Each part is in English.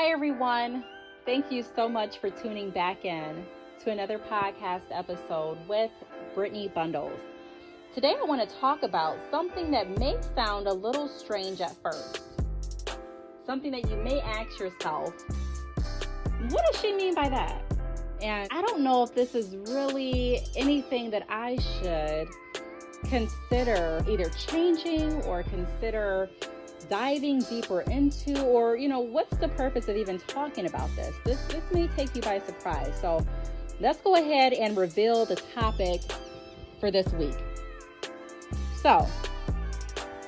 Hi, everyone. Thank you so much for tuning back in to another podcast episode with Brittney Bundles. Today, I want to talk about something that may sound a little strange at first. Something that you may ask yourself, what does she mean by that? And I don't know if this is really anything that I should consider either changing or consider diving deeper into or you know what's the purpose of even talking about this? This this may take you by surprise. So let's go ahead and reveal the topic for this week. So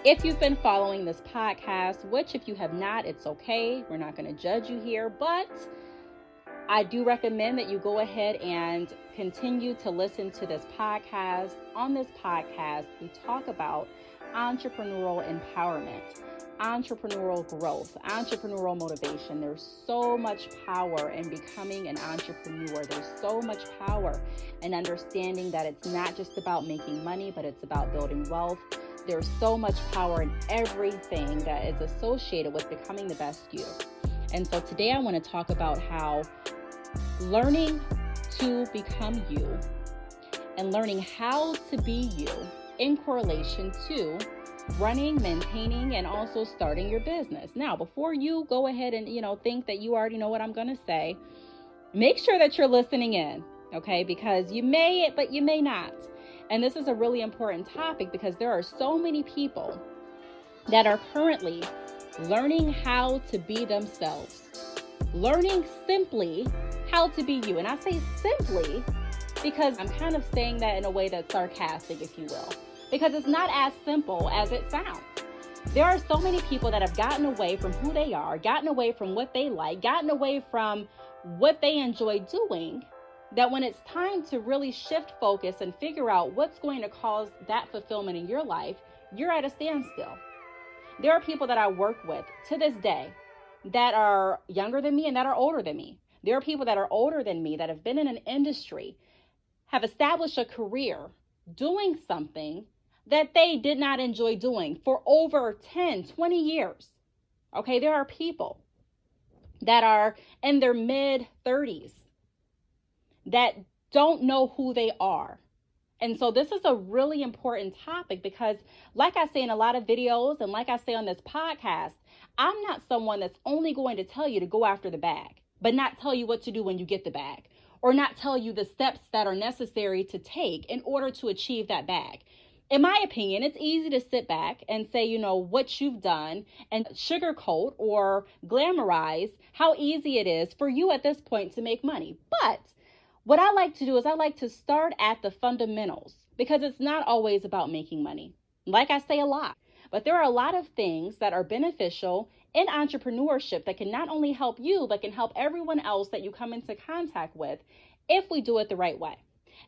if you've been following this podcast which if you have not it's okay. We're not going to judge you here but I do recommend that you go ahead and continue to listen to this podcast. On this podcast, we talk about entrepreneurial empowerment, entrepreneurial growth, entrepreneurial motivation. There's so much power in becoming an entrepreneur. There's so much power in understanding that it's not just about making money, but it's about building wealth. There's so much power in everything that is associated with becoming the best you. And so today I want to talk about how learning to become you and learning how to be you in correlation to running, maintaining, and also starting your business. Now, before you go ahead and, you know, think that you already know what I'm going to say, make sure that you're listening in, okay? Because you may, but you may not. And this is a really important topic because there are so many people that are currently learning how to be themselves, learning simply how to be you. And I say simply because I'm kind of saying that in a way that's sarcastic, if you will, because it's not as simple as it sounds. There are so many people that have gotten away from who they are, gotten away from what they like, gotten away from what they enjoy doing, that when it's time to really shift focus and figure out what's going to cause that fulfillment in your life, you're at a standstill. There are people that I work with to this day that are younger than me and that are older than me there are people that are older than me that have been in an industry, have established a career doing something that they did not enjoy doing for over 10, 20 years. Okay, there are people that are in their mid 30s that don't know who they are. And so this is a really important topic because like I say in a lot of videos and like I say on this podcast, I'm not someone that's only going to tell you to go after the bag but not tell you what to do when you get the bag, or not tell you the steps that are necessary to take in order to achieve that bag. In my opinion, it's easy to sit back and say, you know, what you've done and sugarcoat or glamorize how easy it is for you at this point to make money. But what I like to do is I like to start at the fundamentals because it's not always about making money. Like I say a lot, but there are a lot of things that are beneficial in entrepreneurship that can not only help you, but can help everyone else that you come into contact with if we do it the right way.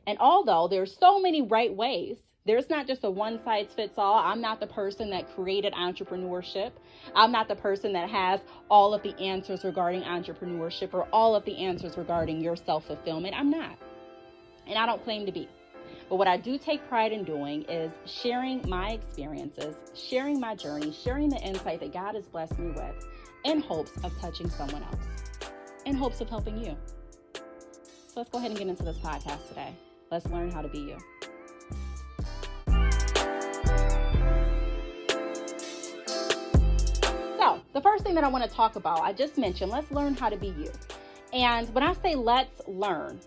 And although there's so many right ways, there's not just a one size fits all. I'm not the person that created entrepreneurship. I'm not the person that has all of the answers regarding entrepreneurship or all of the answers regarding your self fulfillment. I'm not. And I don't claim to be. But what I do take pride in doing is sharing my experiences, sharing my journey, sharing the insight that God has blessed me with in hopes of touching someone else, in hopes of helping you. So let's go ahead and get into this podcast today. Let's learn how to be you. The first thing that I want to talk about, I just mentioned, let's learn how to be you. And when I say let's learn,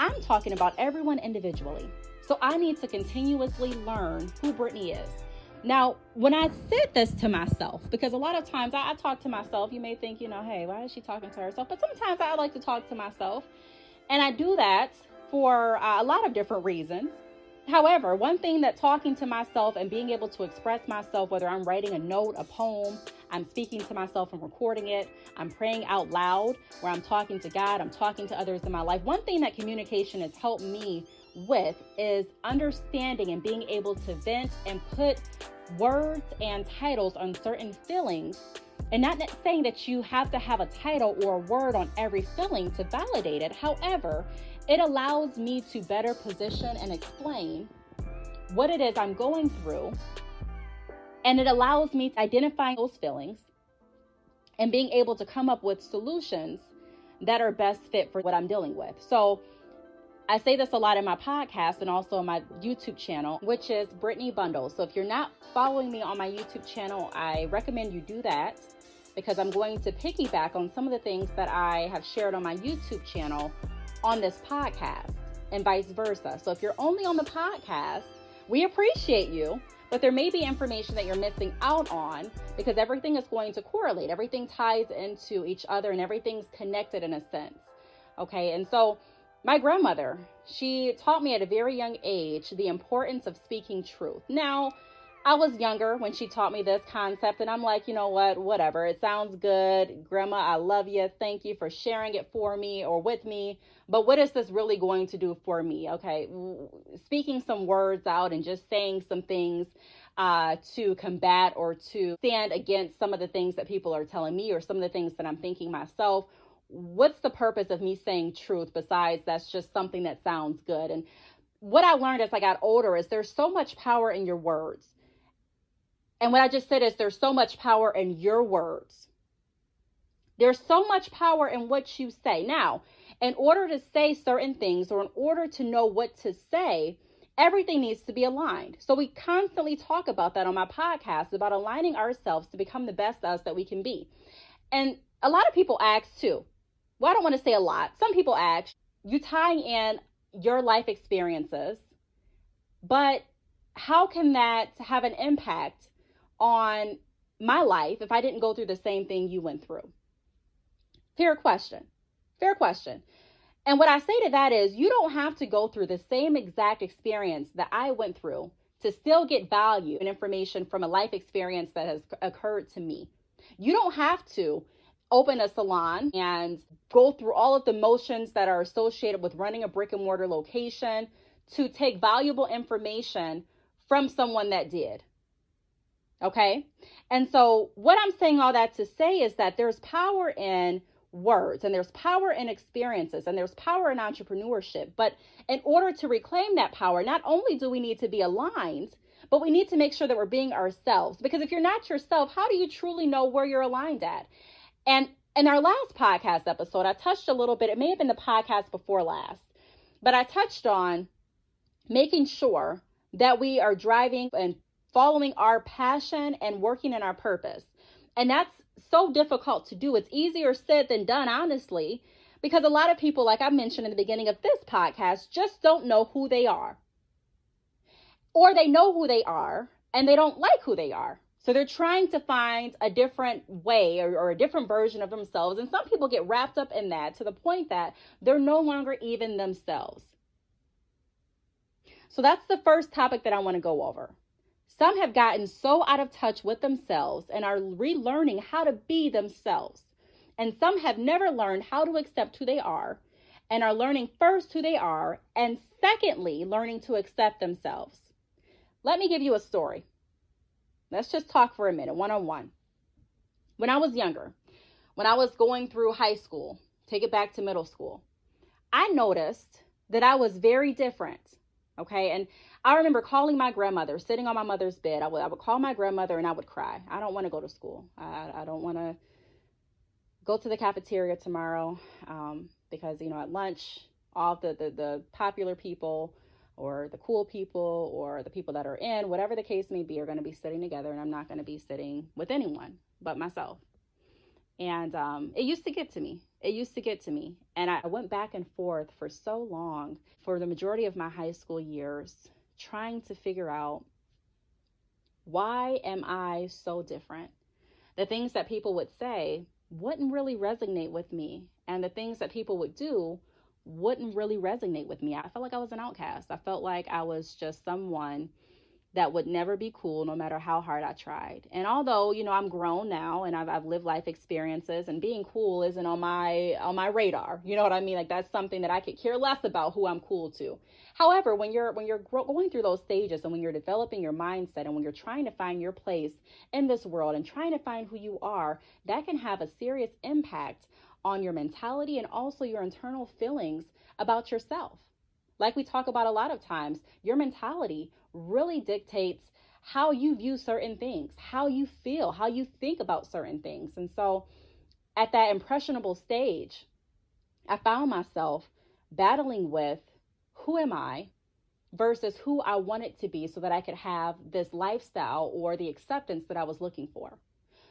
I'm talking about everyone individually. So I need to continuously learn who Brittney is. Now, when I said this to myself, because a lot of times I, I, talk to myself, you may think, you know, hey, why is she talking to herself? But sometimes I like to talk to myself. And I do that for uh, a lot of different reasons. However, one thing that talking to myself and being able to express myself, whether I'm writing a note, a poem, I'm speaking to myself and recording it, I'm praying out loud, where I'm talking to God, I'm talking to others in my life. One thing that communication has helped me with is understanding and being able to vent and put words and titles on certain feelings. And not saying that you have to have a title or a word on every feeling to validate it. However, it allows me to better position and explain what it is I'm going through. And it allows me to identify those feelings and being able to come up with solutions that are best fit for what I'm dealing with. So I say this a lot in my podcast and also on my YouTube channel, which is Brittney Bundles. So if you're not following me on my YouTube channel, I recommend you do that because I'm going to piggyback on some of the things that I have shared on my YouTube channel on this podcast and vice versa. So if you're only on the podcast, we appreciate you, but there may be information that you're missing out on because everything is going to correlate. Everything ties into each other and everything's connected in a sense. Okay, and so my grandmother, she taught me at a very young age the importance of speaking truth. Now, I was younger when she taught me this concept, and I'm like, you know what, whatever. It sounds good. Grandma, I love you. Thank you for sharing it for me or with me. But what is this really going to do for me? Okay, speaking some words out and just saying some things uh, to combat or to stand against some of the things that people are telling me or some of the things that I'm thinking myself. What's the purpose of me saying truth besides that's just something that sounds good? And what I learned as I got older is there's so much power in your words and what I just said is there's so much power in your words. There's so much power in what you say. Now, in order to say certain things or in order to know what to say, everything needs to be aligned. So we constantly talk about that on my podcast about aligning ourselves to become the best us that we can be. And a lot of people ask too. Well, I don't want to say a lot. Some people ask, you tying in your life experiences, but how can that have an impact on my life if I didn't go through the same thing you went through? Fair question. Fair question. And what I say to that is, you don't have to go through the same exact experience that I went through to still get value and information from a life experience that has occurred to me. You don't have to open a salon and go through all of the motions that are associated with running a brick and mortar location to take valuable information from someone that did. Okay. And so, what I'm saying all that to say is that there's power in words and there's power in experiences and there's power in entrepreneurship. But in order to reclaim that power, not only do we need to be aligned, but we need to make sure that we're being ourselves. Because if you're not yourself, how do you truly know where you're aligned at? And in our last podcast episode, I touched a little bit, it may have been the podcast before last, but I touched on making sure that we are driving and following our passion and working in our purpose. And that's so difficult to do. It's easier said than done, honestly, because a lot of people, like I mentioned in the beginning of this podcast, just don't know who they are. Or they know who they are and they don't like who they are. So they're trying to find a different way or, or, a different version of themselves. And some people get wrapped up in that to the point that they're no longer even themselves. So that's the first topic that I want to go over. Some have gotten so out of touch with themselves and are relearning how to be themselves. And some have never learned how to accept who they are and are learning first who they are and secondly, learning to accept themselves. Let me give you a story. Let's just talk for a minute, one on one. When I was younger, when I was going through high school, take it back to middle school, I noticed that I was very different. Okay. And I remember calling my grandmother, sitting on my mother's bed. I would, I would call my grandmother and I would cry. I don't want to go to school. I, I don't want to go to the cafeteria tomorrow um, because, you know, at lunch, all the, the, the popular people or the cool people or the people that are in, whatever the case may be, are going to be sitting together and I'm not going to be sitting with anyone but myself. And um, it used to get to me. It used to get to me. And I went back and forth for so long for the majority of my high school years trying to figure out why am I so different? The things that people would say wouldn't really resonate with me, and the things that people would do wouldn't really resonate with me. I felt like I was an outcast. I felt like I was just someone that would never be cool no matter how hard I tried. And although, you know, I'm grown now and I've, I've lived life experiences and being cool isn't on my on my radar. You know what I mean? Like that's something that I could care less about who I'm cool to. However, when you're when you're going through those stages and when you're developing your mindset and when you're trying to find your place in this world and trying to find who you are, that can have a serious impact on your mentality and also your internal feelings about yourself. Like we talk about a lot of times, your mentality really dictates how you view certain things, how you feel, how you think about certain things. And so at that impressionable stage, I found myself battling with who am I versus who I wanted to be so that I could have this lifestyle or the acceptance that I was looking for.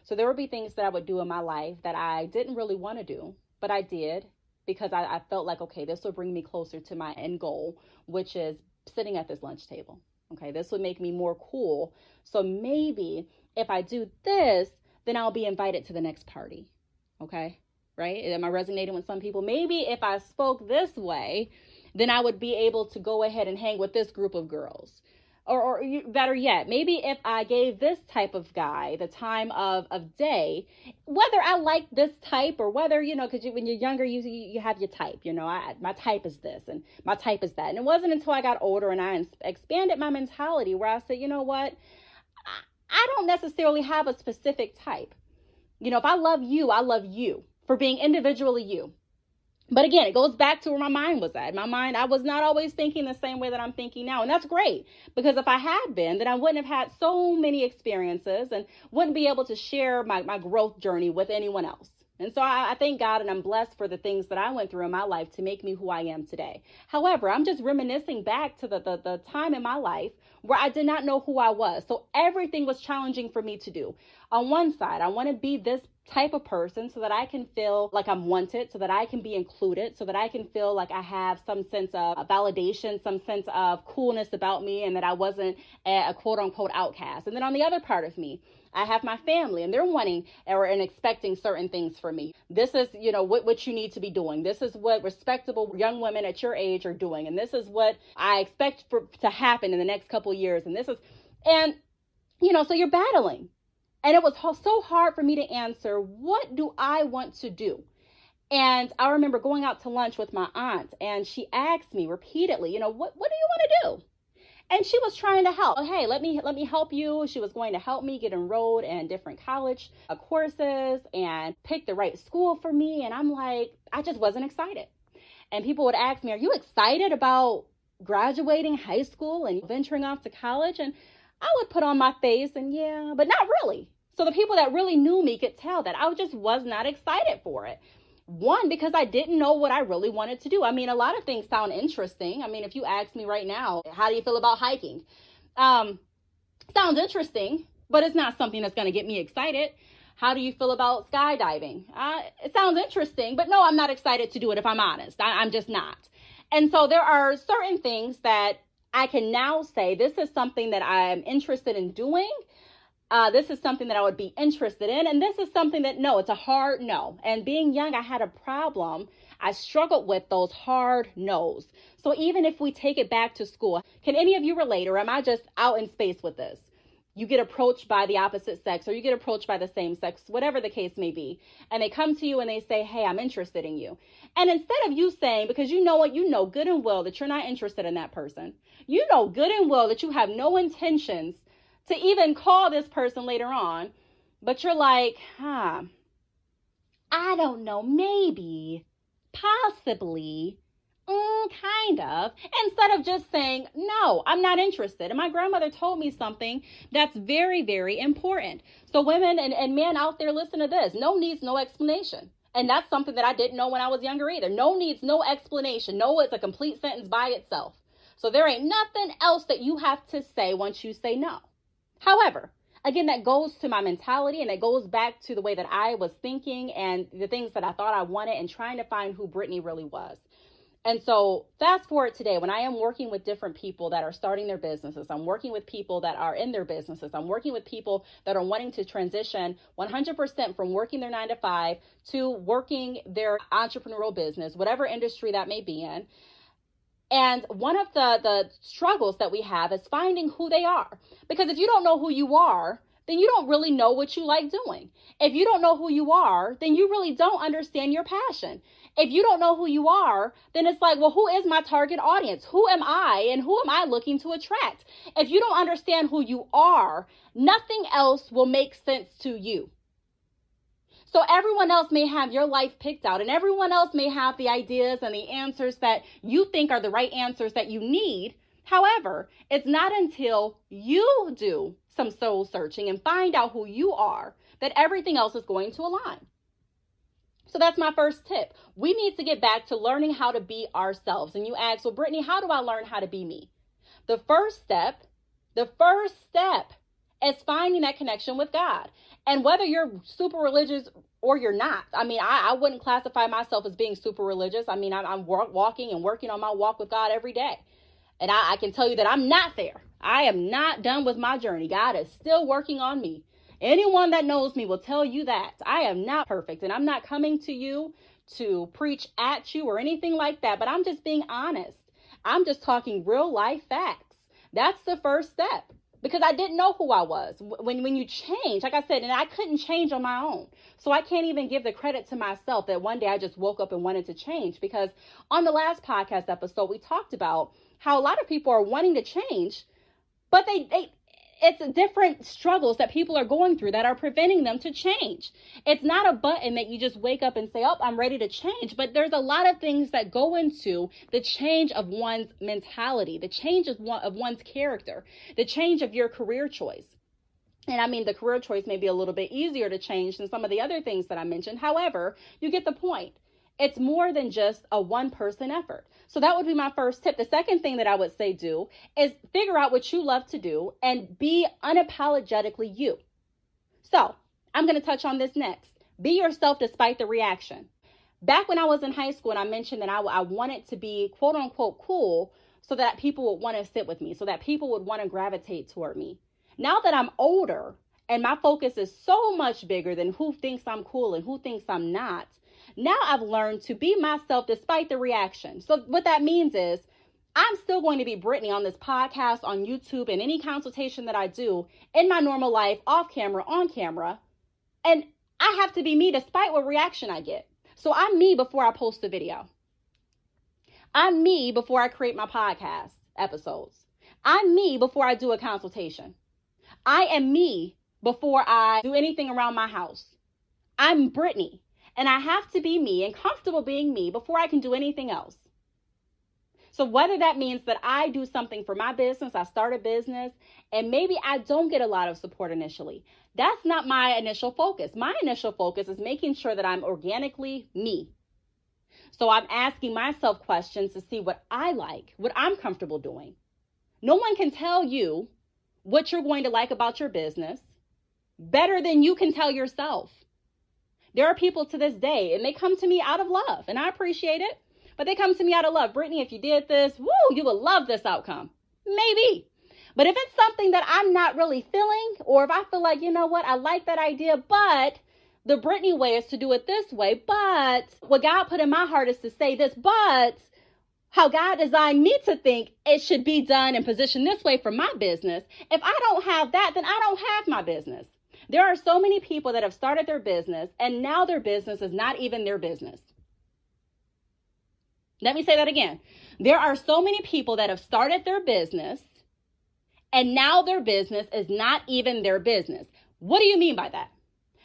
So there would be things that I would do in my life that I didn't really want to do, but I did because I, I felt like, okay, this will bring me closer to my end goal, which is sitting at this lunch table. Okay, this would make me more cool. So maybe if I do this, then I'll be invited to the next party. Okay, right? Am I resonating with some people? Maybe if I spoke this way, then I would be able to go ahead and hang with this group of girls. Or, or better yet, maybe if I gave this type of guy the time of, of day, whether I like this type or whether, you know, because you, when you're younger, you, you have your type, you know, I, my type is this and my type is that. And it wasn't until I got older and I expanded my mentality where I said, you know what, I, I don't necessarily have a specific type. You know, if I love you, I love you for being individually you. But again, it goes back to where my mind was at. My mind, I was not always thinking the same way that I'm thinking now. And that's great because if I had been, then I wouldn't have had so many experiences and wouldn't be able to share my, my growth journey with anyone else. And so I, I, thank God and I'm blessed for the things that I went through in my life to make me who I am today. However, I'm just reminiscing back to the, the, the time in my life where I did not know who I was. So everything was challenging for me to do. On one side, I want to be this type of person so that I can feel like I'm wanted, so that I can be included, so that I can feel like I have some sense of validation, some sense of coolness about me, and that I wasn't a, quote unquote outcast. And then on the other part of me, I have my family and they're wanting or and expecting certain things from me. This is, you know, what, what you need to be doing. This is what respectable young women at your age are doing. And this is what I expect for to happen in the next couple years. And this is and you know, so you're battling. And it was so hard for me to answer, what do I want to do? And I remember going out to lunch with my aunt, and she asked me repeatedly, you know, what, what do you want to do? And she was trying to help. Oh, hey, let me let me help you. She was going to help me get enrolled in different college uh, courses and pick the right school for me. And I'm like, I just wasn't excited. And people would ask me, Are you excited about graduating high school and venturing off to college? And I would put on my face and yeah, but not really. So the people that really knew me could tell that I just was not excited for it. One, because I didn't know what I really wanted to do. I mean, a lot of things sound interesting. I mean, if you ask me right now, how do you feel about hiking? Um, sounds interesting, but it's not something that's going to get me excited. How do you feel about skydiving? Uh, it sounds interesting, but no, I'm not excited to do it if I'm honest. I, I'm just not. And so there are certain things that I can now say this is something that I'm interested in doing. Uh, this is something that I would be interested in. And this is something that, no, it's a hard no. And being young, I had a problem. I struggled with those hard no's. So even if we take it back to school, can any of you relate, or am I just out in space with this? You get approached by the opposite sex, or you get approached by the same sex, whatever the case may be. And they come to you and they say, Hey, I'm interested in you. And instead of you saying, because you know what, you know good and well that you're not interested in that person, you know good and well that you have no intentions to even call this person later on, but you're like, huh, I don't know, maybe, possibly, mm, kind of, instead of just saying, no, I'm not interested. And my grandmother told me something that's very, very important. So, women and, and men out there, listen to this no needs, no explanation. And that's something that I didn't know when I was younger either. No needs, no explanation. No, it's a complete sentence by itself. So there ain't nothing else that you have to say once you say no. However, again, that goes to my mentality and it goes back to the way that I was thinking and the things that I thought I wanted and trying to find who Brittney really was. And so, fast forward today, when I am working with different people that are starting their businesses, I'm working with people that are in their businesses, I'm working with people that are wanting to transition 100% from working their nine to five to working their entrepreneurial business, whatever industry that may be in. And one of the, the struggles that we have is finding who they are. Because if you don't know who you are, then you don't really know what you like doing. If you don't know who you are, then you really don't understand your passion if you don't know who you are, then it's like, well, who is my target audience? Who am I and who am I looking to attract? If you don't understand who you are, nothing else will make sense to you. So everyone else may have your life picked out and everyone else may have the ideas and the answers that you think are the right answers that you need. However, it's not until you do some soul searching and find out who you are that everything else is going to align. So that's my first tip. We need to get back to learning how to be ourselves. And you ask, well, Brittney, how do I learn how to be me? The first step, the first step is finding that connection with God. And whether you're super religious or you're not, I mean, I, I wouldn't classify myself as being super religious. I mean, I'm, I'm walking and working on my walk with God every day. And I, I can tell you that I'm not there. I am not done with my journey. God is still working on me. Anyone that knows me will tell you that I am not perfect and I'm not coming to you to preach at you or anything like that, but I'm just being honest. I'm just talking real life facts. That's the first step because I didn't know who I was. When when you change, like I said, and I couldn't change on my own. So I can't even give the credit to myself that one day I just woke up and wanted to change because on the last podcast episode we talked about how a lot of people are wanting to change, but they they it's different struggles that people are going through that are preventing them to change. It's not a button that you just wake up and say, "Oh, I'm ready to change," but there's a lot of things that go into the change of one's mentality, the change of, one, of one's character, the change of your career choice. And I mean, the career choice may be a little bit easier to change than some of the other things that I mentioned. However, you get the point. It's more than just a one person effort. So that would be my first tip. The second thing that I would say do is figure out what you love to do and be unapologetically you. So I'm going to touch on this next. Be yourself despite the reaction. Back when I was in high school and I mentioned that I, I wanted to be quote unquote cool so that people would want to sit with me, so that people would want to gravitate toward me. Now that I'm older and my focus is so much bigger than who thinks I'm cool and who thinks I'm not, now I've learned to be myself despite the reaction. So, what that means is I'm still going to be Brittney on this podcast, on YouTube, and any consultation that I do in my normal life, off camera, on camera. And I have to be me despite what reaction I get. So, I'm me before I post a video. I'm me before I create my podcast episodes. I'm me before I do a consultation. I am me before I do anything around my house. I'm Brittney. And I have to be me and comfortable being me before I can do anything else. So, whether that means that I do something for my business, I start a business, and maybe I don't get a lot of support initially, that's not my initial focus. My initial focus is making sure that I'm organically me. So, I'm asking myself questions to see what I like, what I'm comfortable doing. No one can tell you what you're going to like about your business better than you can tell yourself. There are people to this day, and they come to me out of love, and I appreciate it. But they come to me out of love. Brittney, if you did this, woo, you would love this outcome. Maybe. But if it's something that I'm not really feeling, or if I feel like, you know what, I like that idea, but the Brittney way is to do it this way, but what God put in my heart is to say this, but how God designed me to think it should be done and positioned this way for my business. If I don't have that, then I don't have my business. There are so many people that have started their business and now their business is not even their business. Let me say that again. There are so many people that have started their business and now their business is not even their business. What do you mean by that?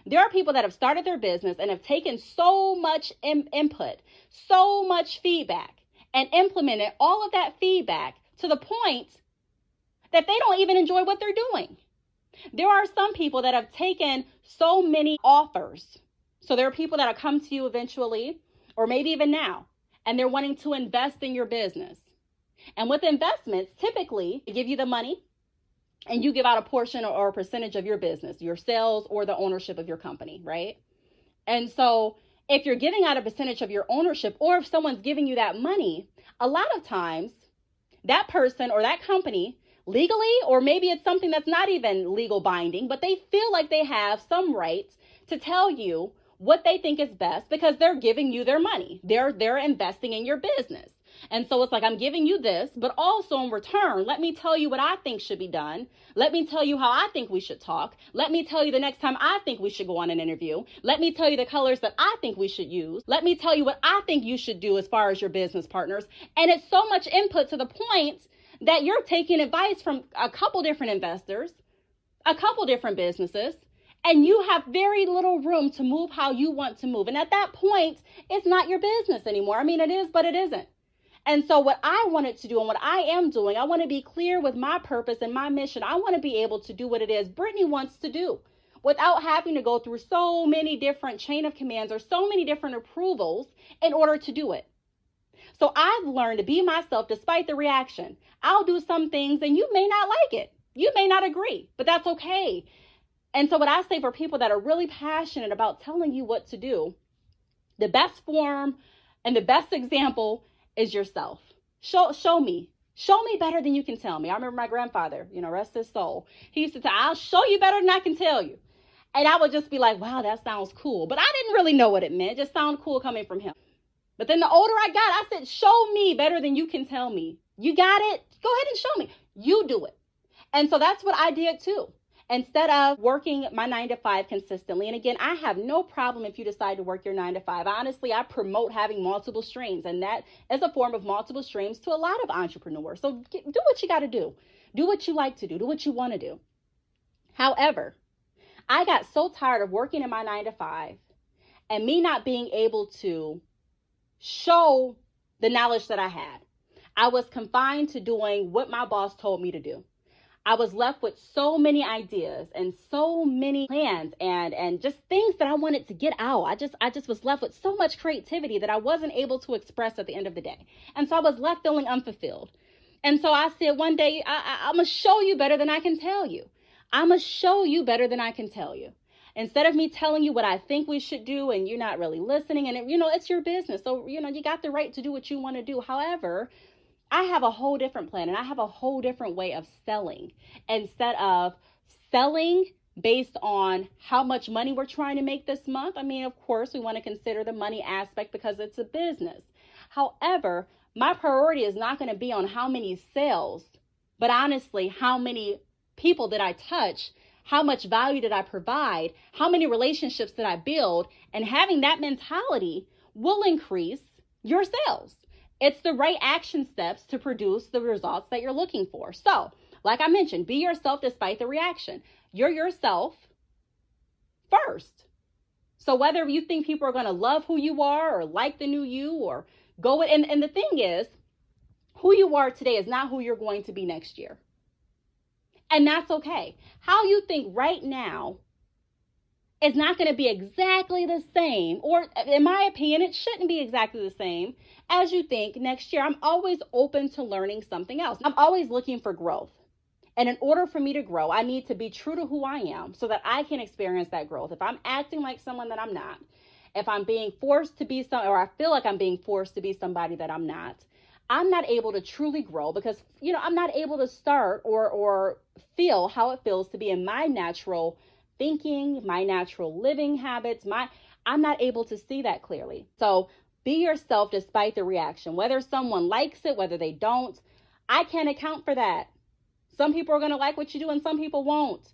There are people that have started their business and have taken so much in- input, so much feedback, and implemented all of that feedback to the point that they don't even enjoy what they're doing. There are some people that have taken so many offers. So there are people that will come to you eventually, or maybe even now, and they're wanting to invest in your business. And with investments, typically they give you the money and you give out a portion or a percentage of your business, your sales or the ownership of your company, right? And so if you're giving out a percentage of your ownership or if someone's giving you that money, a lot of times that person or that company legally, or maybe it's something that's not even legal binding, but they feel like they have some rights to tell you what they think is best because they're giving you their money. They're they're investing in your business. And so it's like I'm giving you this, but also in return, let me tell you what I think should be done. Let me tell you how I think we should talk. Let me tell you the next time I think we should go on an interview. Let me tell you the colors that I think we should use. Let me tell you what I think you should do as far as your business partners. And it's so much input to the point that you're taking advice from a couple different investors, a couple different businesses, and you have very little room to move how you want to move. And at that point, it's not your business anymore. I mean, it is, but it isn't. And so, what I wanted to do and what I am doing, I want to be clear with my purpose and my mission. I want to be able to do what it is Brittney wants to do. without having to go through so many different chain of commands or so many different approvals in order to do it. So I've learned to be myself despite the reaction. I'll do some things and you may not like it. You may not agree, but that's okay. And so, what I say for people that are really passionate about telling you what to do, the best form and the best example is yourself. Show, show me. Show me better than you can tell me. I remember my grandfather, you know, rest his soul. He used to say, I'll show you better than I can tell you. And I would just be like, wow, that sounds cool. But I didn't really know what it meant. It just sounded cool coming from him. But then the older I got, I said, show me better than you can tell me. You got it? Go ahead and show me. You do it. And so that's what I did too instead of working my nine to five consistently. And again, I have no problem if you decide to work your nine to five. Honestly, I promote having multiple streams, and that is a form of multiple streams to a lot of entrepreneurs. So do what you got to do, do what you like to do, do what you want to do. However, I got so tired of working in my nine to five and me not being able to show the knowledge that I had. I was confined to doing what my boss told me to do. I was left with so many ideas and so many plans and and just things that I wanted to get out. I just I just was left with so much creativity that I wasn't able to express at the end of the day. And so I was left feeling unfulfilled. And so I said one day I, I, I'm gonna show you better than I can tell you. I'm gonna show you better than I can tell you. Instead of me telling you what I think we should do and you're not really listening, and it, you know it's your business, so you know you got the right to do what you want to do. However, I have a whole different plan and I have a whole different way of selling instead of selling based on how much money we're trying to make this month. I mean, of course, we want to consider the money aspect because it's a business. However, my priority is not going to be on how many sales, but honestly, how many people did I touch? How much value did I provide? How many relationships did I build? And having that mentality will increase your sales. It's the right action steps to produce the results that you're looking for. So, like I mentioned, be yourself despite the reaction. You're yourself first. So, whether you think people are going to love who you are or like the new you or go and, and the thing is, who you are today is not who you're going to be next year. And that's okay. How you think right now is not going to be exactly the same, or in my opinion, it shouldn't be exactly the same as you think next year. I'm always open to learning something else. I'm always looking for growth. And in order for me to grow, I need to be true to who I am so that I can experience that growth. If I'm acting like someone that I'm not, if I'm being forced to be some, or I feel like I'm being forced to be somebody that I'm not, I'm not able to truly grow because you know I'm not able to start or or feel how it feels to be in my natural thinking, my natural living habits, my I'm not able to see that clearly. So be yourself despite the reaction. Whether someone likes it, whether they don't, I can't account for that. Some people are going to like what you do and some people won't.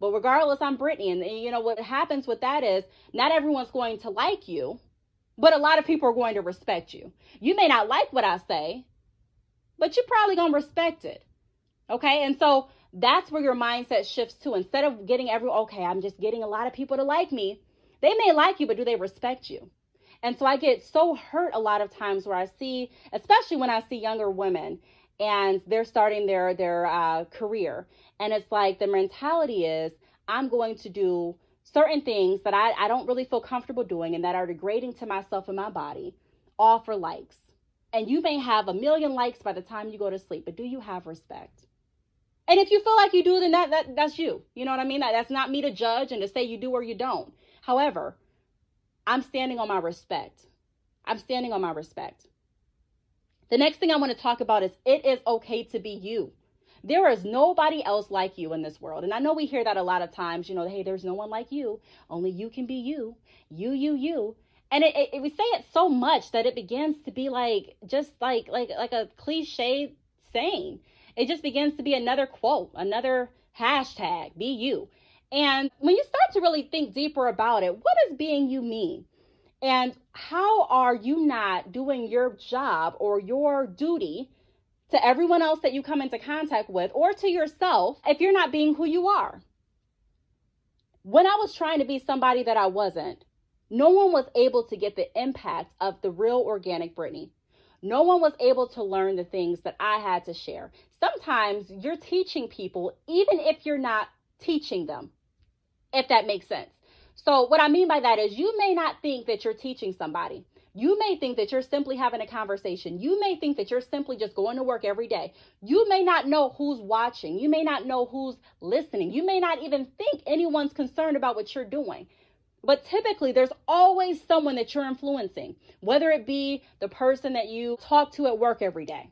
But regardless, I'm Brittney. And, you know, what happens with that is not everyone's going to like you, but a lot of people are going to respect you. You may not like what I say, but you're probably going to respect it. Okay. And so that's where your mindset shifts to. Instead of getting every, okay, I'm just getting a lot of people to like me, they may like you, but do they respect you? And so I get so hurt a lot of times where I see, especially when I see younger women and they're starting their their uh, career, and it's like the mentality is, I'm going to do certain things that I, I don't really feel comfortable doing and that are degrading to myself and my body, all for likes. And you may have a million likes by the time you go to sleep, but do you have respect? And if you feel like you do, then that, that that's you. You know what I mean? That, that's not me to judge and to say you do or you don't. However, I'm standing on my respect. I'm standing on my respect. The next thing I want to talk about is it is okay to be you. There is nobody else like you in this world. And I know we hear that a lot of times, you know, hey, there's no one like you. Only you can be you. You, you, you. And it, it, we say it so much that it begins to be like just like like like a cliche saying it just begins to be another quote, another hashtag, be you. And when you start to really think deeper about it, what does being you mean? And how are you not doing your job or your duty to everyone else that you come into contact with or to yourself if you're not being who you are? When I was trying to be somebody that I wasn't, no one was able to get the impact of the real organic Brittney. No one was able to learn the things that I had to share. Sometimes you're teaching people, even if you're not teaching them. if that makes sense. So, what I mean by that is you may not think that you're teaching somebody. You may think that you're simply having a conversation. You may think that you're simply just going to work every day. You may not know who's watching. You may not know who's listening. You may not even think anyone's concerned about what you're doing. But typically, there's always someone that you're influencing, whether it be the person that you talk to at work every day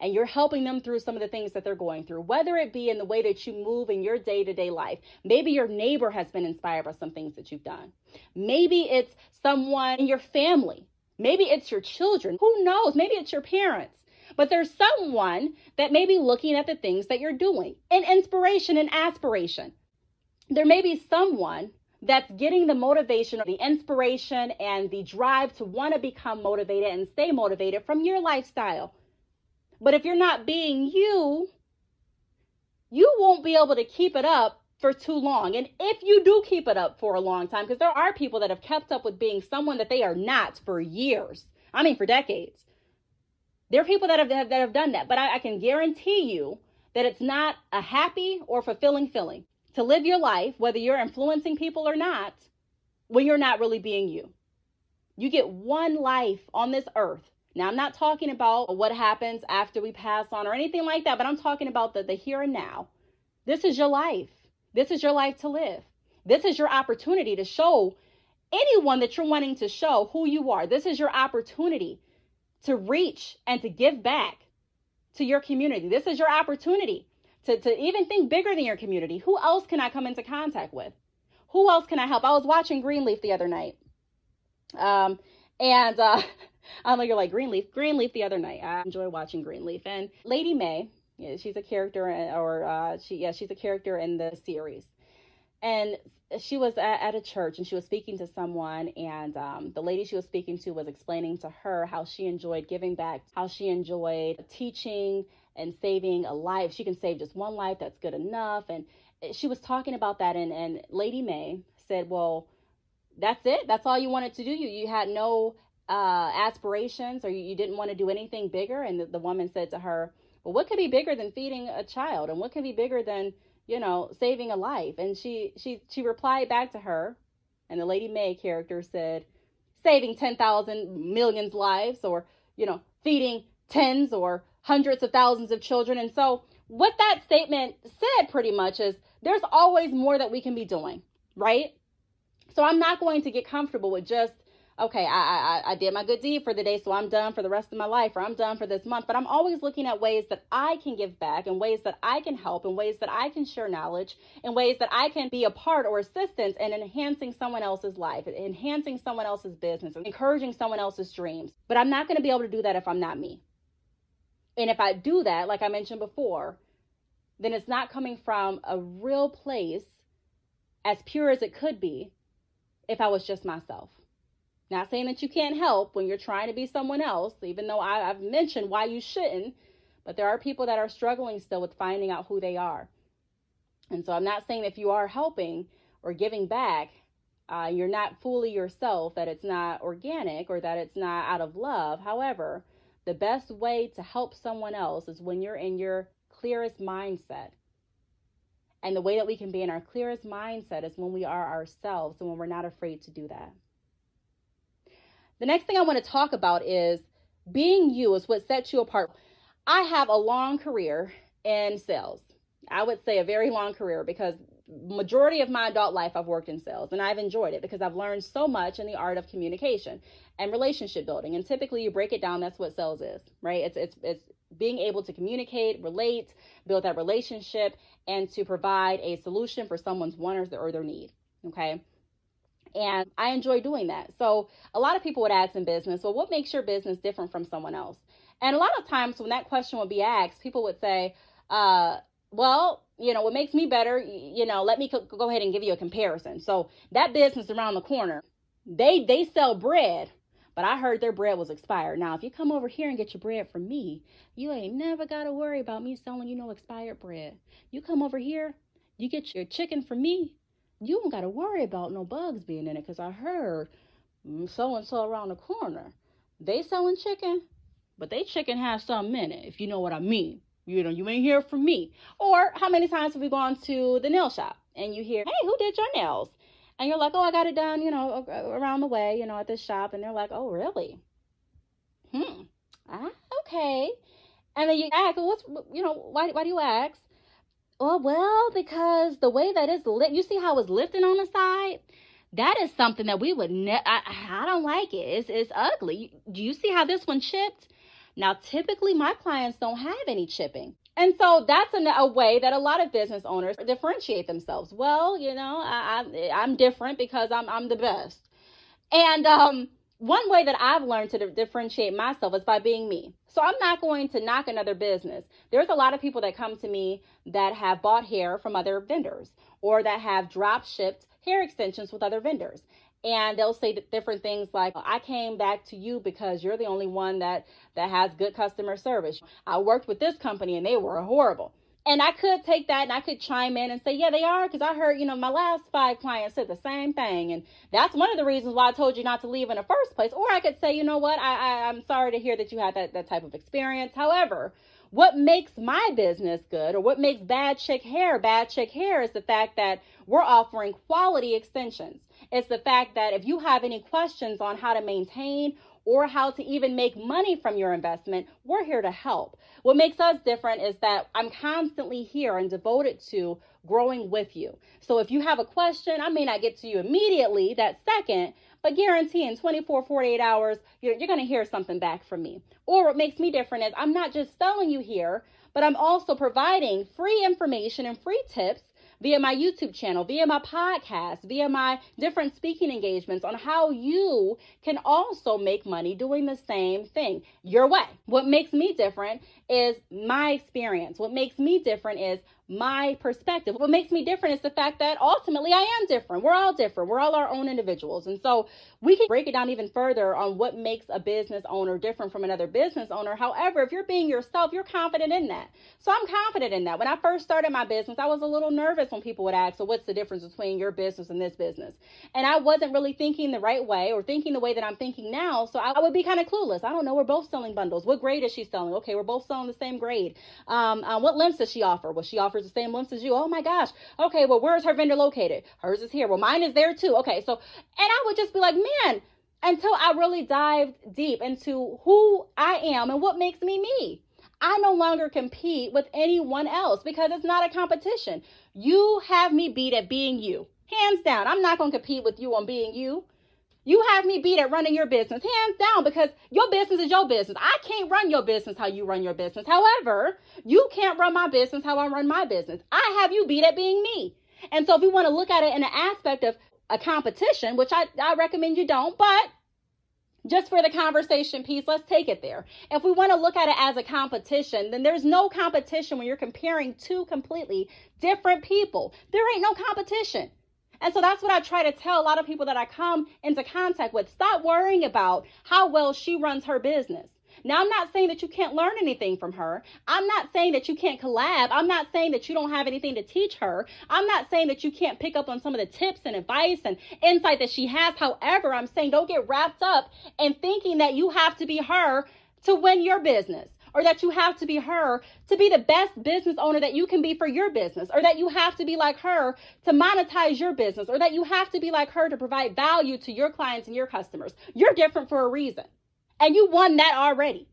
and you're helping them through some of the things that they're going through, whether it be in the way that you move in your day to day life. Maybe your neighbor has been inspired by some things that you've done. Maybe it's someone in your family Maybe it's your children. Who knows? Maybe it's your parents. But there's someone that may be looking at the things that you're doing and inspiration and aspiration. There may be someone that's getting the motivation or the inspiration and the drive to want to become motivated and stay motivated from your lifestyle. But if you're not being you, you won't be able to keep it up for too long. And if you do keep it up for a long time, because there are people that have kept up with being someone that they are not for years, I mean, for decades. There are people that have, that have done that, but I, I can guarantee you that it's not a happy or fulfilling feeling to live your life, whether you're influencing people or not, when you're not really being you. You get one life on this earth. Now, I'm not talking about what happens after we pass on or anything like that, but I'm talking about the, the here and now. This is your life. This is your life to live. This is your opportunity to show anyone that you're wanting to show who you are. This is your opportunity to reach and to give back to your community. This is your opportunity to, to even think bigger than your community. Who else can I come into contact with? Who else can I help? I was watching Greenleaf the other night. Um, and uh, I know you're like Greenleaf. Greenleaf the other night. I enjoy watching Greenleaf. And Lady yeah, she's a character, or uh, she yeah, she's a character in the series. And she was at, at a church and she was speaking to someone, and um, the lady she was speaking to was explaining to her how she enjoyed giving back, how she enjoyed teaching and saving a life. She can save just one life, that's good enough. And she was talking about that, and, and Lady Mae said, Well, that's it. That's all you wanted to do. You you had no uh, aspirations, or you, you didn't want to do anything bigger. And the, the woman said to her, well, what could be bigger than feeding a child? And what could be bigger than, you know, saving a life? And she she she replied back to her, and the Lady Mae character said, saving 10,000 millions lives or, you know, feeding tens or hundreds of thousands of children. And so what that statement said pretty much is there's always more that we can be doing, right? So I'm not going to get comfortable with just okay, I, I I did my good deed for the day, so I'm done for the rest of my life, or I'm done for this month. But I'm always looking at ways that I can give back, and ways that I can help, and ways that I can share knowledge, and ways that I can be a part or assistance in enhancing someone else's life, enhancing someone else's business, encouraging someone else's dreams. But I'm not going to be able to do that if I'm not me. And if I do that, like I mentioned before, then it's not coming from a real place as pure as it could be if I was just myself. Not saying that you can't help when you're trying to be someone else, even though I, have mentioned why you shouldn't, but there are people that are struggling still with finding out who they are. And so I'm not saying if you are helping or giving back, uh, you're not fully yourself, that it's not organic or that it's not out of love. However, the best way to help someone else is when you're in your clearest mindset. And the way that we can be in our clearest mindset is when we are ourselves and when we're not afraid to do that. The next thing I want to talk about is being you is what sets you apart. I have a long career in sales. I would say a very long career because majority of my adult life I've worked in sales and I've enjoyed it because I've learned so much in the art of communication and relationship building. And typically you break it down, that's what sales is, right? It's it's it's being able to communicate, relate, build that relationship, and to provide a solution for someone's want or their need. Okay. And I enjoy doing that. So a lot of people would ask in business, well, what makes your business different from someone else? And a lot of times when that question would be asked, people would say, uh, well, you know, what makes me better, you know, let me go ahead and give you a comparison. So that business around the corner, they they sell bread, but I heard their bread was expired. Now, if you come over here and get your bread from me, you ain't never got to worry about me selling you no expired bread. You come over here, you get your chicken from me, you don't got to worry about no bugs being in it because I heard so and so around the corner they selling chicken, but they chicken has something in it, if you know what I mean. You know, you ain't hear from me. Or how many times have we gone to the nail shop and you hear, hey, who did your nails? And you're like, oh, I got it done, you know, around the way, you know, at this shop. And they're like, oh, really? Hmm. Ah, okay. And then you ask, well, what's, you know, why, why do you ask? Well, well, because the way that it's lit, you see how it's lifting on the side? That is something that we would never, I, I don't like it. It's, it's ugly. Do you see how this one chipped? Now, typically my clients don't have any chipping. And so that's a, way that a lot of business owners differentiate themselves. Well, you know, I, I, am different because I'm, I'm the best. And um, one way that I've learned to differentiate myself is by being me. So I'm not going to knock another business. There's a lot of people that come to me that have bought hair from other vendors or that have drop shipped hair extensions with other vendors and they'll say different things like i came back to you because you're the only one that that has good customer service i worked with this company and they were horrible and i could take that and i could chime in and say yeah they are because i heard you know my last five clients said the same thing. And that's one of the reasons why i told you not to leave in the first place. Or i could say you know what? I, I i'm sorry to hear that you had that, that type of experience. However what makes my business good or what makes bad chick hair bad chick hair is the fact that we're offering quality extensions. It's the fact that if you have any questions on how to maintain or how to even make money from your investment, we're here to help. What makes us different is that I'm constantly here and devoted to growing with you. So if you have a question, I may not get to you immediately that second, but guarantee in 24, 48 hours, you're, you're going to hear something back from me. Or what makes me different is I'm not just selling you here, but I'm also providing free information and free tips via my YouTube channel, via my podcast, via my different speaking engagements on how you can also make money doing the same thing your way. What makes me different is my experience. What makes me different is my perspective. What makes me different is the fact that ultimately I am different. We're all different. We're all our own individuals. And so we can break it down even further on what makes a business owner different from another business owner. However, if you're being yourself, you're confident in that. So I'm confident in that. When I first started my business, I was a little nervous when people would ask, So, what's the difference between your business and this business? And I wasn't really thinking the right way or thinking the way that I'm thinking now. So I would be kind of clueless. I don't know. We're both selling bundles. What grade is she selling? Okay, we're both selling the same grade. Um, uh, what lengths does she offer? Well, she offers the same lengths as you. Oh my gosh. Okay, well, where's her vendor located? Hers is here. Well, mine is there too. Okay, so, and I would just be like, man, until I really dived deep into who I am and what makes me me. I no longer compete with anyone else because it's not a competition. You have me beat at being you. Hands down. I'm not going to compete with you on being you. You have me beat at running your business, hands down, because your business is your business. I can't run your business how you run your business. However, you can't run my business how I run my business. I have you beat at being me. And so if we want to look at it in an aspect of a competition, which I, I recommend you don't, but just for the conversation piece, let's take it there. If we want to look at it as a competition, then there's no competition when you're comparing two completely different people. There ain't no competition. And so that's what I try to tell a lot of people that I come into contact with. Stop worrying about how well she runs her business. Now, I'm not saying that you can't learn anything from her. I'm not saying that you can't collab. I'm not saying that you don't have anything to teach her. I'm not saying that you can't pick up on some of the tips and advice and insight that she has. However, I'm saying don't get wrapped up in thinking that you have to be her to win your business or that you have to be her to be the best business owner that you can be for your business, or that you have to be like her to monetize your business, or that you have to be like her to provide value to your clients and your customers. You're different for a reason. And you won that already.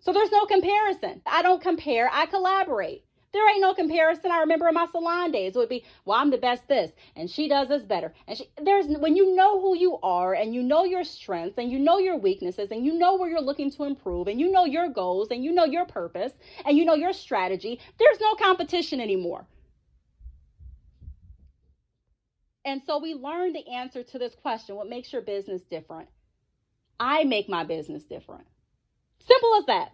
So there's no comparison. I don't compare, I collaborate. There ain't no comparison. I remember in my salon days, it would be, well, I'm the best this, and she does this better. And she, there's when you know who you are, and you know your strengths, and you know your weaknesses, and you know where you're looking to improve, and you know your goals, and you know your purpose, and you know your strategy. There's no competition anymore. And so we learned the answer to this question: What makes your business different? I make my business different. Simple as that.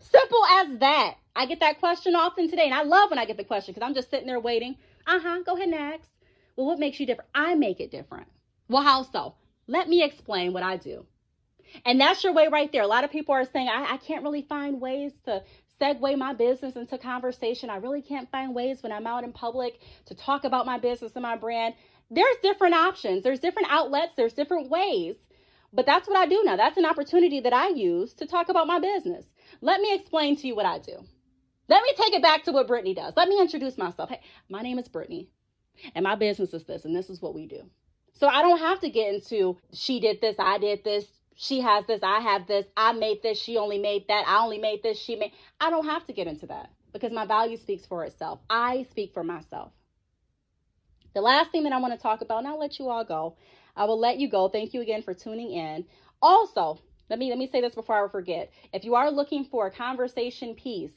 Simple as that. I get that question often today, and I love when I get the question because I'm just sitting there waiting. Uh huh. Go ahead next. Well, what makes you different? I make it different. Well, how so? Let me explain what I do. And that's your way right there. A lot of people are saying, I, I can't really find ways to segue my business into conversation. I really can't find ways when I'm out in public to talk about my business and my brand. There's different options, there's different outlets, there's different ways. But that's what I do now. That's an opportunity that I use to talk about my business. Let me explain to you what I do. Let me take it back to what Brittney does. Let me introduce myself. Hey, my name is Brittney. and my business is this, and this is what we do. So I don't have to get into she did this, I did this, she has this, I have this, I made this, she only made that, I only made this, she made. I don't have to get into that because my value speaks for itself. I speak for myself. The last thing that I want to talk about, and I'll let you all go. I will let you go. Thank you again for tuning in. Also, let me let me say this before I forget. If you are looking for a conversation piece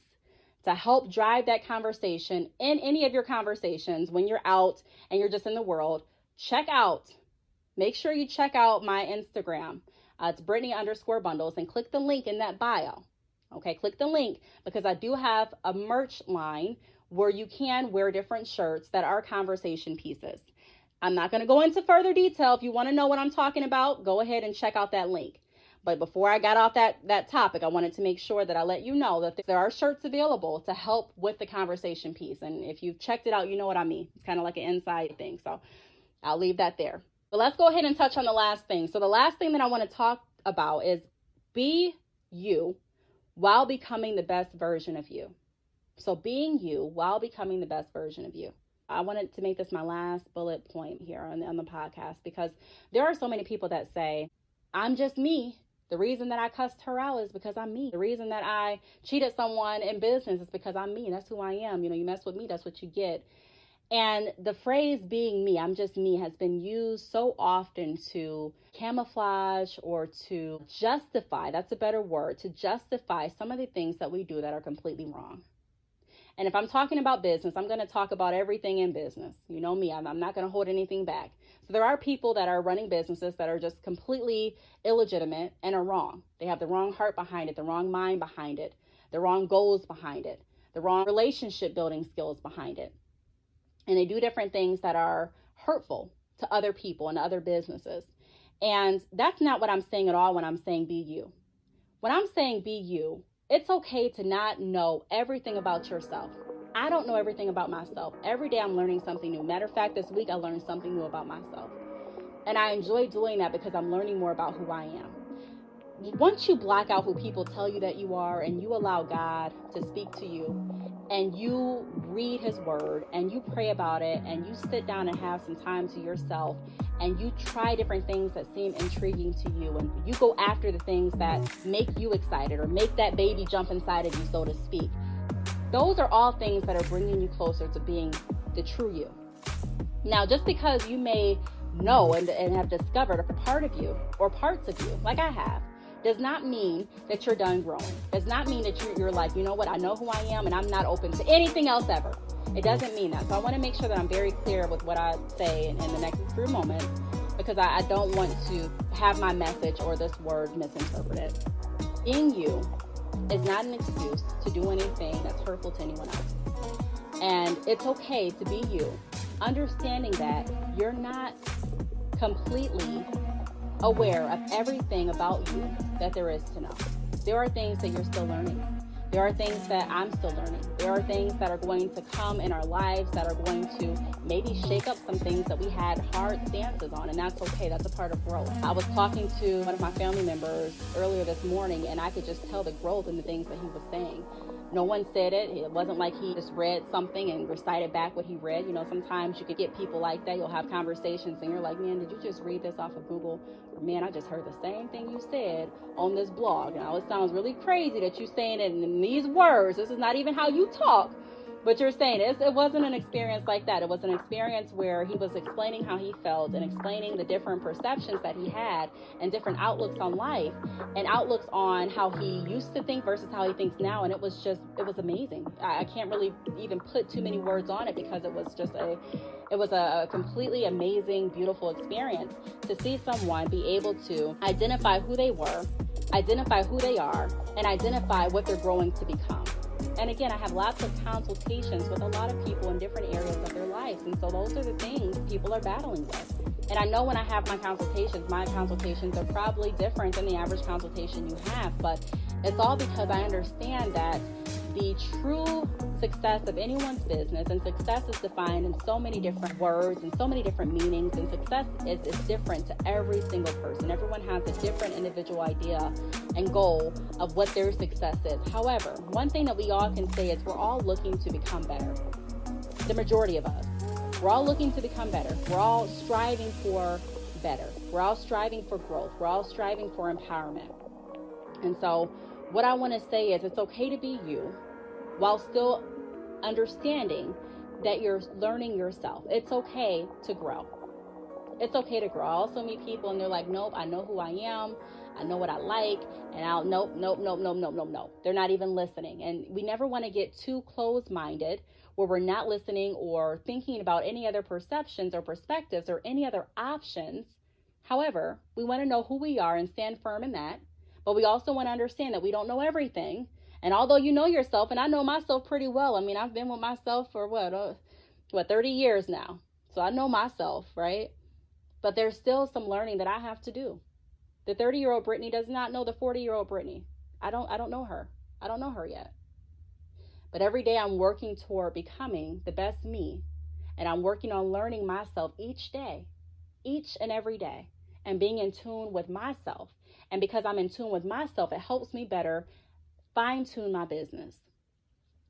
to help drive that conversation in any of your conversations when you're out and you're just in the world, check out, make sure you check out my Instagram. Uh, it's Brittney underscore bundles and click the link in that bio. Okay, click the link because I do have a merch line where you can wear different shirts that are conversation pieces. I'm not going to go into further detail. If you want to know what I'm talking about, go ahead and check out that link. But before I got off that that topic, I wanted to make sure that I let you know that there are shirts available to help with the conversation piece. And if you've checked it out, you know what I mean. It's kind of like an inside thing. So I'll leave that there. But let's go ahead and touch on the last thing. So the last thing that I want to talk about is be you while becoming the best version of you. So being you while becoming the best version of you. I wanted to make this my last bullet point here on the, on the podcast because there are so many people that say, I'm just me. The reason that I cussed her out is because I'm me. The reason that I cheated someone in business is because I'm me. That's who I am. You know, you mess with me, that's what you get. And the phrase being me, I'm just me, has been used so often to camouflage or to justify that's a better word to justify some of the things that we do that are completely wrong. And if I'm talking about business, I'm going to talk about everything in business. You know me, I'm, I'm not going to hold anything back. So there are people that are running businesses that are just completely illegitimate and are wrong. They have the wrong heart behind it, the wrong mind behind it, the wrong goals behind it, the wrong relationship building skills behind it. And they do different things that are hurtful to other people and other businesses. And that's not what I'm saying at all when I'm saying be you. When I'm saying be you, it's okay to not know everything about yourself. I don't know everything about myself. Every day I'm learning something new. Matter of fact, this week I learned something new about myself. And I enjoy doing that because I'm learning more about who I am. Once you block out who people tell you that you are and you allow God to speak to you and you read his word and you pray about it and you sit down and have some time to yourself and you try different things that seem intriguing to you and you go after the things that make you excited or make that baby jump inside of you, so to speak. Those are all things that are bringing you closer to being the true you. Now, just because you may know and, and have discovered a part of you or parts of you, like I have, does not mean that you're done growing. Does not mean that you're, you're like, you know what, I know who I am and I'm not open to anything else ever. It doesn't mean that. So I want to make sure that I'm very clear with what I say in, in the next few moments because I, I don't want to have my message or this word misinterpreted. Being you is not an excuse to do anything that's hurtful to anyone else. And it's okay to be you, understanding that you're not completely aware of everything about you that there is to know. There are things that you're still learning. There are things that I'm still learning. There are things that are going to come in our lives that are going to maybe shake up some things that we had hard stances on, and that's okay. That's a part of growth. I was talking to one of my family members earlier this morning, and I could just tell the growth in the things that he was saying. No one said it. It wasn't like he just read something and recited back what he read. You know, sometimes you could get people like that. You'll have conversations and you're like, man, did you just read this off of Google? Or man, I just heard the same thing you said on this blog. Now it sounds really crazy that you're saying it in these words. This is not even how you talk. But you're saying it, wasn't an experience like that. It was an experience where he was explaining how he felt and explaining the different perceptions that he had and different outlooks on life and outlooks on how he used to think versus how he thinks now. And it was just, it was amazing. I, I can't really even put too many words on it because it was just a, it was a completely amazing, beautiful experience to see someone be able to identify who they were, identify who they are, and identify what they're growing to become. And again, I have lots of consultations with a lot of people in different areas of their lives. And so those are the things people are battling with. And I know when I have my consultations, my consultations are probably different than the average consultation you have, but it's all because I understand that the true success of anyone's business, and success is defined in so many different words and so many different meanings, and success is, is different to every single person. Everyone has a different individual idea and goal of what their success is. However, one thing that we all can say is we're all looking to become better. The majority of us. We're all looking to become better. We're all striving for better. We're all striving for growth. We're all striving for empowerment. And so, what I want to say is it's okay to be you while still understanding that you're learning yourself. It's okay to grow. It's okay to grow. I also meet people and they're like, nope, I know who I am. I know what I like. And I'll, nope, nope, nope, nope, nope, nope, nope. They're not even listening. And we never want to get too close minded where we're not listening or thinking about any other perceptions or perspectives or any other options. However, we want to know who we are and stand firm in that. But we also want to understand that we don't know everything. And although you know yourself, and I know myself pretty well, I mean, I've been with myself for what, uh, what, 30 years now. So I know myself, right? But there's still some learning that I have to do. The 30 year old Brittney does not know the 40 year old Brittney. I don't, I don't know her. I don't know her yet. But every day I'm working toward becoming the best me. And I'm working on learning myself each day, each and every day, and being in tune with myself. And because I'm in tune with myself, it helps me better fine tune my business.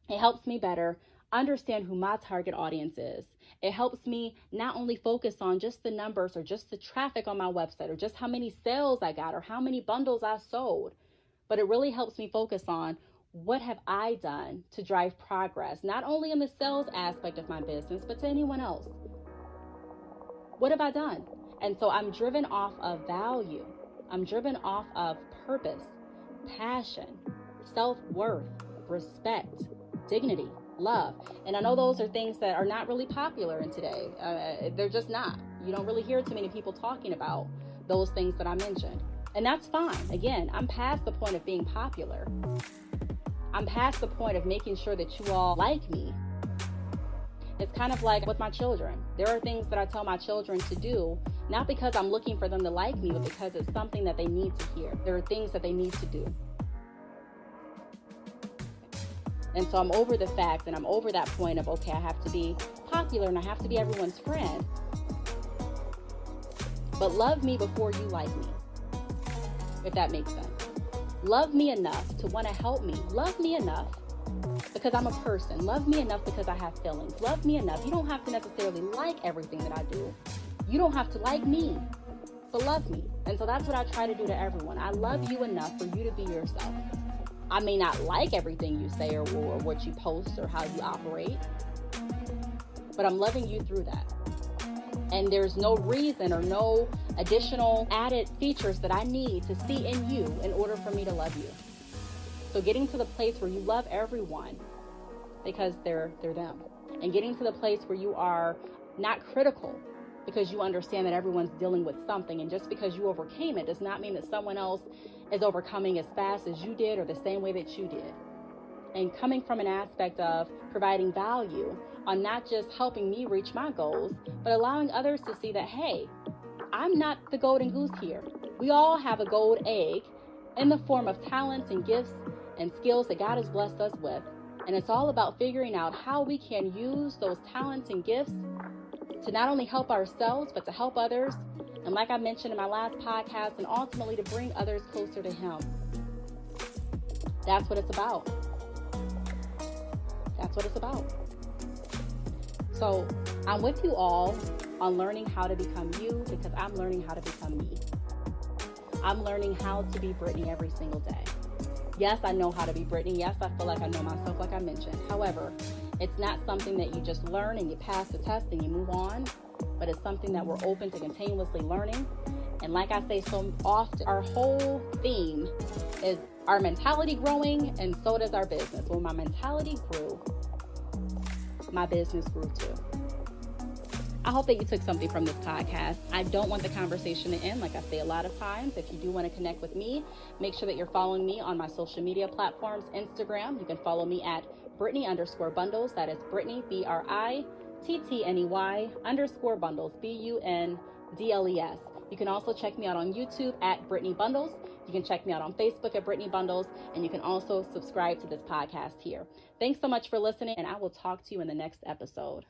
It helps me better understand who my target audience is. It helps me not only focus on just the numbers or just the traffic on my website or just how many sales I got or how many bundles I sold, but it really helps me focus on what have I done to drive progress, not only in the sales aspect of my business, but to anyone else? What have I done? And so I'm driven off of value. I'm driven off of purpose, passion, self worth, respect, dignity, love. And I know those are things that are not really popular in today. Uh, they're just not. You don't really hear too many people talking about those things that I mentioned. And that's fine. Again, I'm past the point of being popular. I'm past the point of making sure that you all like me. It's kind of like with my children. There are things that I tell my children to do, not because I'm looking for them to like me, but because it's something that they need to hear. There are things that they need to do. And so I'm over the fact and I'm over that point of, okay, I have to be popular and I have to be everyone's friend. But love me before you like me, if that makes sense. Love me enough to want to help me. Love me enough because I'm a person. Love me enough because I have feelings. Love me enough. You don't have to necessarily like everything that I do. You don't have to like me, but love me. And so that's what I try to do to everyone. I love you enough for you to be yourself. I may not like everything you say or, or what you post or how you operate, but I'm loving you through that. And there's no reason or no additional added features that I need to see in you in order for me to love you. So getting to the place where you love everyone because they're they're them. And getting to the place where you are not critical because you understand that everyone's dealing with something and just because you overcame it does not mean that someone else is overcoming as fast as you did or the same way that you did. And coming from an aspect of providing value on not just helping me reach my goals, but allowing others to see that, hey, I'm not the golden goose here. We all have a gold egg in the form of talents and gifts and skills that God has blessed us with. And it's all about figuring out how we can use those talents and gifts to not only help ourselves, but to help others. And like I mentioned in my last podcast, and ultimately to bring others closer to Him. That's what it's about. That's what it's about. So I'm with you all on learning how to become you because I'm learning how to become me. I'm learning how to be Brittney every single day. Yes, I know how to be Brittney. Yes, I feel like I know myself, like I mentioned. However, it's not something that you just learn and you pass the test and you move on, but it's something that we're open to continuously learning. And like I say so often, our whole theme is our mentality growing, and so does our business. When my mentality grew, my business grew too. I hope that you took something from this podcast. I don't want the conversation to end, like I say a lot of times. If you do want to connect with me, make sure that you're following me on my social media platforms. Instagram, you can follow me at Brittney underscore bundles. That is Brittney, B R I T T N E Y underscore bundles, B U N D L E S. You can also check me out on YouTube at Brittney Bundles. You can check me out on Facebook at Brittney Bundles, and you can also subscribe to this podcast here. Thanks so much for listening, and I will talk to you in the next episode.